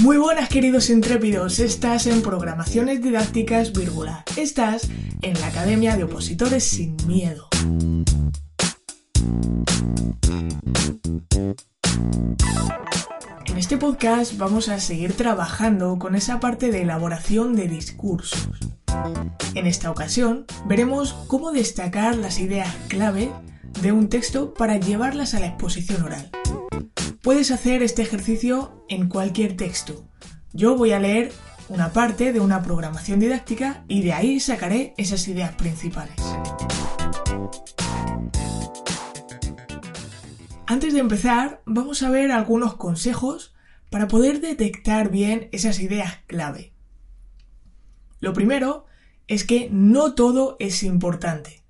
Muy buenas queridos intrépidos, estás en Programaciones Didácticas Vírgula, estás en la Academia de Opositores Sin Miedo. En este podcast vamos a seguir trabajando con esa parte de elaboración de discursos. En esta ocasión veremos cómo destacar las ideas clave de un texto para llevarlas a la exposición oral. Puedes hacer este ejercicio en cualquier texto. Yo voy a leer una parte de una programación didáctica y de ahí sacaré esas ideas principales. Antes de empezar, vamos a ver algunos consejos para poder detectar bien esas ideas clave. Lo primero es que no todo es importante.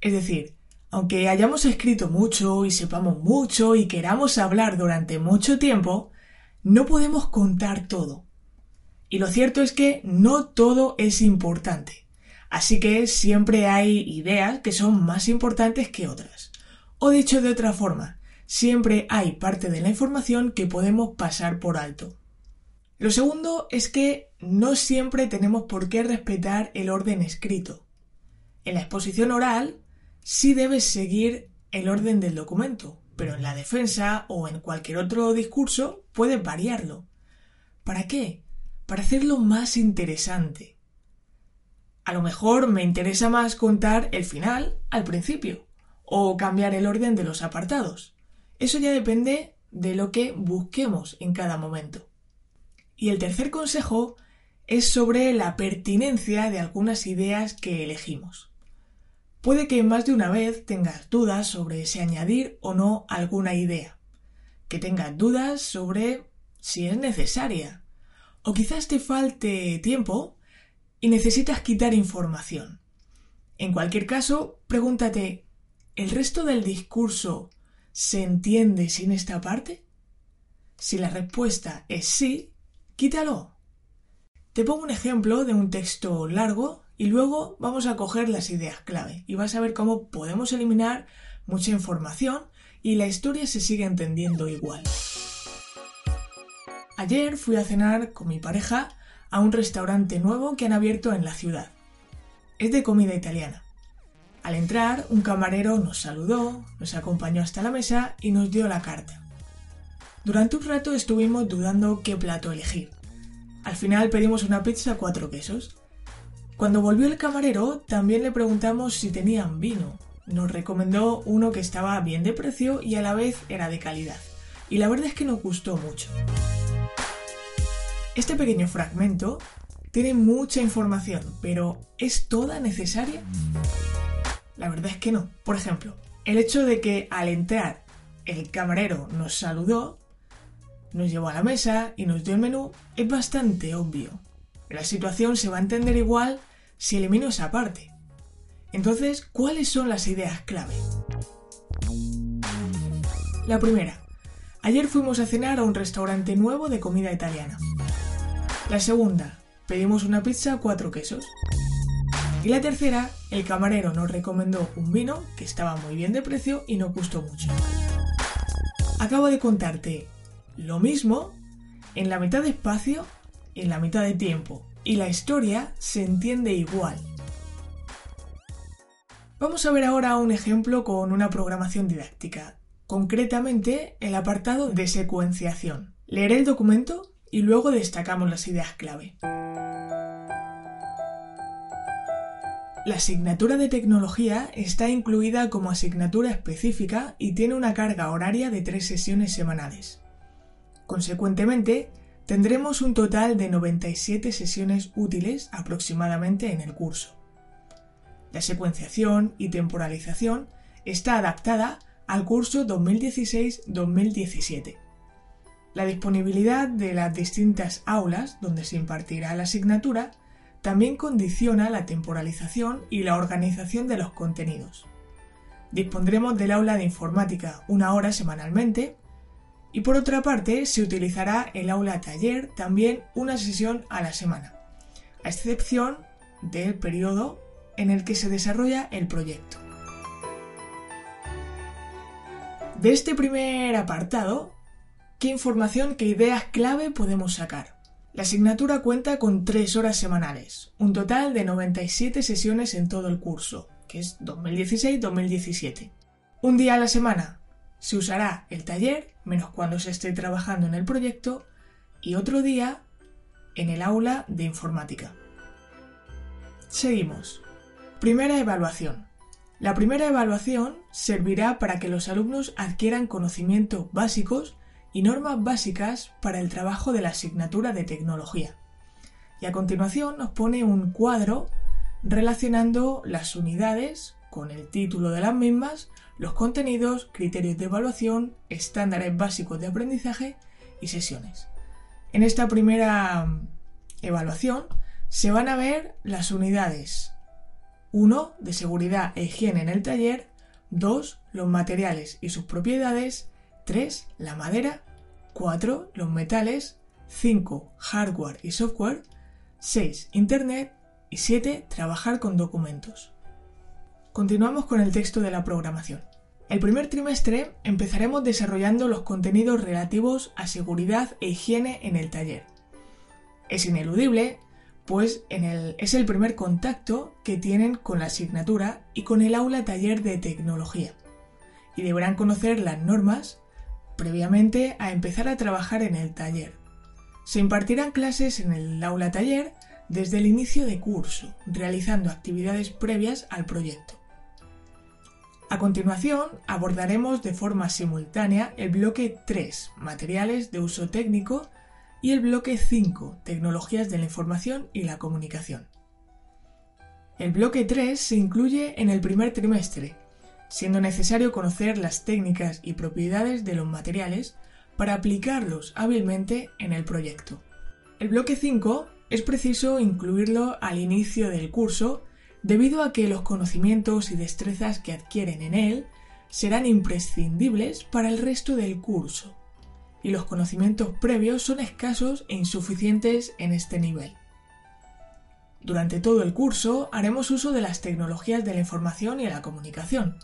Es decir, aunque hayamos escrito mucho y sepamos mucho y queramos hablar durante mucho tiempo, no podemos contar todo. Y lo cierto es que no todo es importante. Así que siempre hay ideas que son más importantes que otras. O dicho de otra forma, siempre hay parte de la información que podemos pasar por alto. Lo segundo es que no siempre tenemos por qué respetar el orden escrito. En la exposición oral sí debes seguir el orden del documento, pero en la defensa o en cualquier otro discurso puedes variarlo. ¿Para qué? Para hacerlo más interesante. A lo mejor me interesa más contar el final al principio o cambiar el orden de los apartados. Eso ya depende de lo que busquemos en cada momento. Y el tercer consejo es sobre la pertinencia de algunas ideas que elegimos. Puede que más de una vez tengas dudas sobre si añadir o no alguna idea, que tengas dudas sobre si es necesaria, o quizás te falte tiempo y necesitas quitar información. En cualquier caso, pregúntate, ¿el resto del discurso se entiende sin esta parte? Si la respuesta es sí, quítalo. Te pongo un ejemplo de un texto largo y luego vamos a coger las ideas clave y vas a ver cómo podemos eliminar mucha información y la historia se sigue entendiendo igual. Ayer fui a cenar con mi pareja a un restaurante nuevo que han abierto en la ciudad. Es de comida italiana. Al entrar, un camarero nos saludó, nos acompañó hasta la mesa y nos dio la carta. Durante un rato estuvimos dudando qué plato elegir. Al final pedimos una pizza cuatro quesos. Cuando volvió el camarero, también le preguntamos si tenían vino. Nos recomendó uno que estaba bien de precio y a la vez era de calidad. Y la verdad es que nos gustó mucho. Este pequeño fragmento tiene mucha información, pero ¿es toda necesaria? La verdad es que no. Por ejemplo, el hecho de que al entrar el camarero nos saludó, nos llevó a la mesa y nos dio el menú es bastante obvio. La situación se va a entender igual si elimino esa parte. Entonces, ¿cuáles son las ideas clave? La primera. Ayer fuimos a cenar a un restaurante nuevo de comida italiana. La segunda. Pedimos una pizza cuatro quesos. Y la tercera, el camarero nos recomendó un vino que estaba muy bien de precio y nos gustó mucho. Acabo de contarte lo mismo en la mitad de espacio en la mitad de tiempo, y la historia se entiende igual. Vamos a ver ahora un ejemplo con una programación didáctica, concretamente el apartado de secuenciación. Leeré el documento y luego destacamos las ideas clave. La asignatura de tecnología está incluida como asignatura específica y tiene una carga horaria de tres sesiones semanales. Consecuentemente, tendremos un total de 97 sesiones útiles aproximadamente en el curso. La secuenciación y temporalización está adaptada al curso 2016-2017. La disponibilidad de las distintas aulas donde se impartirá la asignatura también condiciona la temporalización y la organización de los contenidos. Dispondremos del aula de informática una hora semanalmente y por otra parte, se utilizará el aula taller también una sesión a la semana, a excepción del periodo en el que se desarrolla el proyecto. De este primer apartado, ¿Qué información, qué ideas clave podemos sacar? La asignatura cuenta con 3 horas semanales, un total de 97 sesiones en todo el curso, que es 2016-2017. Un día a la semana se usará el taller, menos cuando se esté trabajando en el proyecto, y otro día en el aula de informática. Seguimos. Primera evaluación. La primera evaluación servirá para que los alumnos adquieran conocimientos básicos y normas básicas para el trabajo de la asignatura de tecnología. Y a continuación nos pone un cuadro relacionando las unidades con el título de las mismas, los contenidos, criterios de evaluación, estándares básicos de aprendizaje y sesiones. En esta primera evaluación se van a ver las unidades. 1 de seguridad e higiene en el taller, 2 los materiales y sus propiedades, 3 la madera, 4 los metales, 5 hardware y software, 6 internet. Y 7 trabajar con documentos. Continuamos con el texto de la programación. El primer trimestre empezaremos desarrollando los contenidos relativos a seguridad e higiene en el taller. Es ineludible, pues es el primer contacto que tienen con la asignatura y con el aula taller de tecnología. Y deberán conocer las normas previamente a empezar a trabajar en el taller. Se impartirán clases en el aula taller desde el inicio de curso, realizando actividades previas al proyecto. A continuación, abordaremos de forma simultánea el bloque 3, materiales de uso técnico, y el bloque 5, tecnologías de la información y la comunicación. El bloque 3 se incluye en el primer trimestre, siendo necesario conocer las técnicas y propiedades de los materiales para aplicarlos hábilmente en el proyecto. El bloque 5 es preciso incluirlo al inicio del curso debido a que los conocimientos y destrezas que adquieren en él serán imprescindibles para el resto del curso y los conocimientos previos son escasos e insuficientes en este nivel. Durante todo el curso haremos uso de las tecnologías de la información y la comunicación,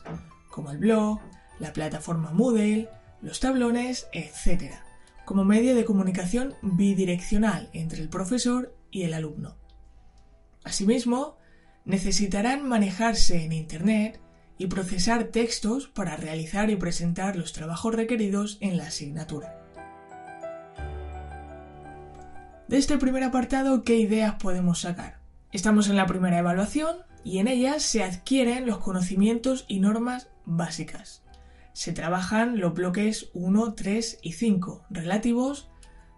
como el blog, la plataforma Moodle, los tablones, etc., como medio de comunicación bidireccional entre el profesor y el alumno. Asimismo, necesitarán manejarse en Internet y procesar textos para realizar y presentar los trabajos requeridos en la asignatura. De este primer apartado, ¿qué ideas podemos sacar? Estamos en la primera evaluación y en ella se adquieren los conocimientos y normas básicas. Se trabajan los bloques 1, 3 y 5 relativos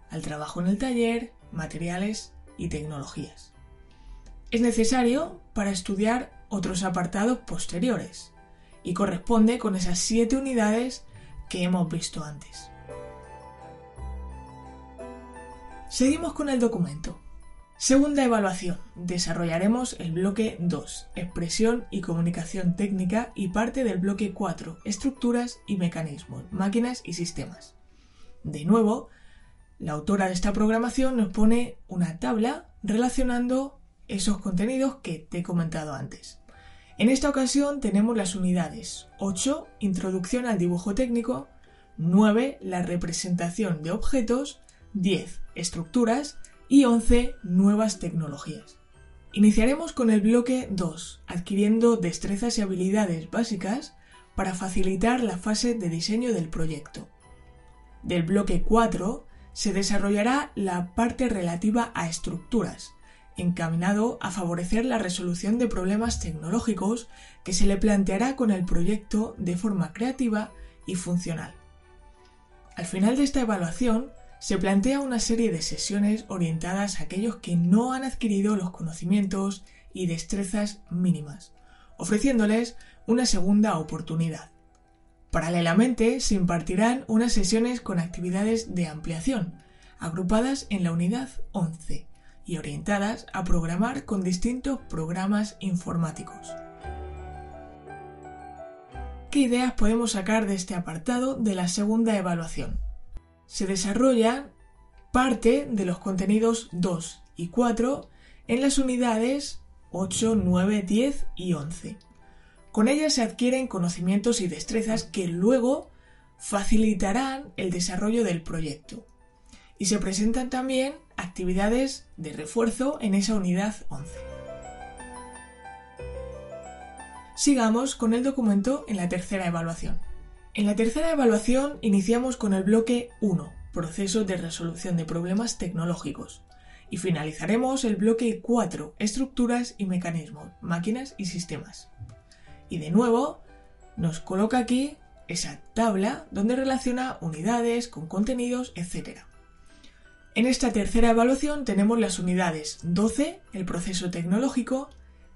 al trabajo en el taller, materiales y tecnologías. Es necesario para estudiar otros apartados posteriores y corresponde con esas 7 unidades que hemos visto antes. Seguimos con el documento. Segunda evaluación. Desarrollaremos el bloque 2, expresión y comunicación técnica y parte del bloque 4, estructuras y mecanismos, máquinas y sistemas. De nuevo, la autora de esta programación nos pone una tabla relacionando esos contenidos que te he comentado antes. En esta ocasión tenemos las unidades 8, introducción al dibujo técnico, 9, la representación de objetos, 10, estructuras y 11 nuevas tecnologías. Iniciaremos con el bloque 2, adquiriendo destrezas y habilidades básicas para facilitar la fase de diseño del proyecto. Del bloque 4 se desarrollará la parte relativa a estructuras, encaminado a favorecer la resolución de problemas tecnológicos que se le planteará con el proyecto de forma creativa y funcional. Al final de esta evaluación se plantea una serie de sesiones orientadas a aquellos que no han adquirido los conocimientos y destrezas mínimas, ofreciéndoles una segunda oportunidad. Paralelamente se impartirán unas sesiones con actividades de ampliación, agrupadas en la unidad 11 y orientadas a programar con distintos programas informáticos. ¿Qué ideas podemos sacar de este apartado de la segunda evaluación? se desarrollan parte de los contenidos 2 y 4 en las unidades 8, 9, 10 y 11. Con ellas se adquieren conocimientos y destrezas que luego facilitarán el desarrollo del proyecto. Y se presentan también actividades de refuerzo en esa unidad 11. Sigamos con el documento en la tercera evaluación. En la tercera evaluación iniciamos con el bloque 1, proceso de resolución de problemas tecnológicos, y finalizaremos el bloque 4, estructuras y mecanismos, máquinas y sistemas. Y de nuevo, nos coloca aquí esa tabla donde relaciona unidades con contenidos, etc. En esta tercera evaluación tenemos las unidades 12, el proceso tecnológico,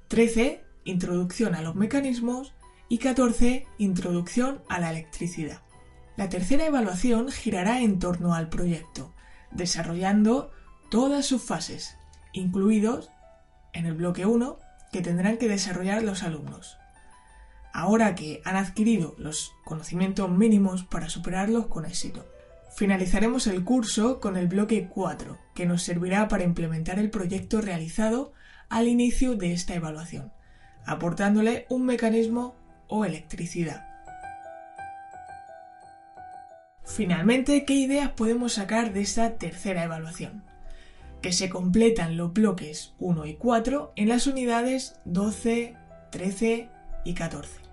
13, introducción a los mecanismos y 14, introducción a la electricidad. La tercera evaluación girará en torno al proyecto, desarrollando todas sus fases, incluidos en el bloque 1 que tendrán que desarrollar los alumnos. Ahora que han adquirido los conocimientos mínimos para superarlos con éxito. Finalizaremos el curso con el bloque 4, que nos servirá para implementar el proyecto realizado al inicio de esta evaluación, aportándole un mecanismo o electricidad. Finalmente, ¿qué ideas podemos sacar de esta tercera evaluación? Que se completan los bloques 1 y 4 en las unidades 12, 13 y 14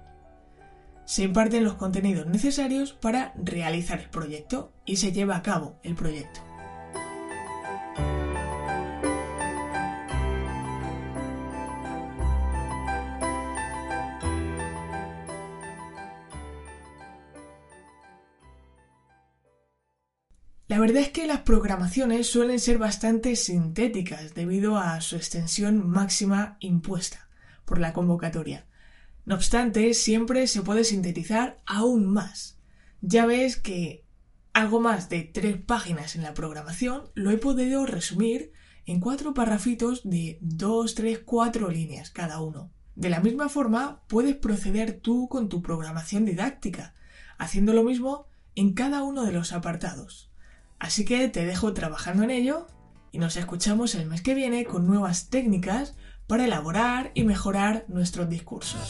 se imparten los contenidos necesarios para realizar el proyecto y se lleva a cabo el proyecto. La verdad es que las programaciones suelen ser bastante sintéticas debido a su extensión máxima impuesta por la convocatoria. No obstante, siempre se puede sintetizar aún más. Ya ves que algo más de tres páginas en la programación lo he podido resumir en cuatro parrafitos de dos, tres, cuatro líneas cada uno. De la misma forma, puedes proceder tú con tu programación didáctica, haciendo lo mismo en cada uno de los apartados. Así que te dejo trabajando en ello y nos escuchamos el mes que viene con nuevas técnicas para elaborar y mejorar nuestros discursos.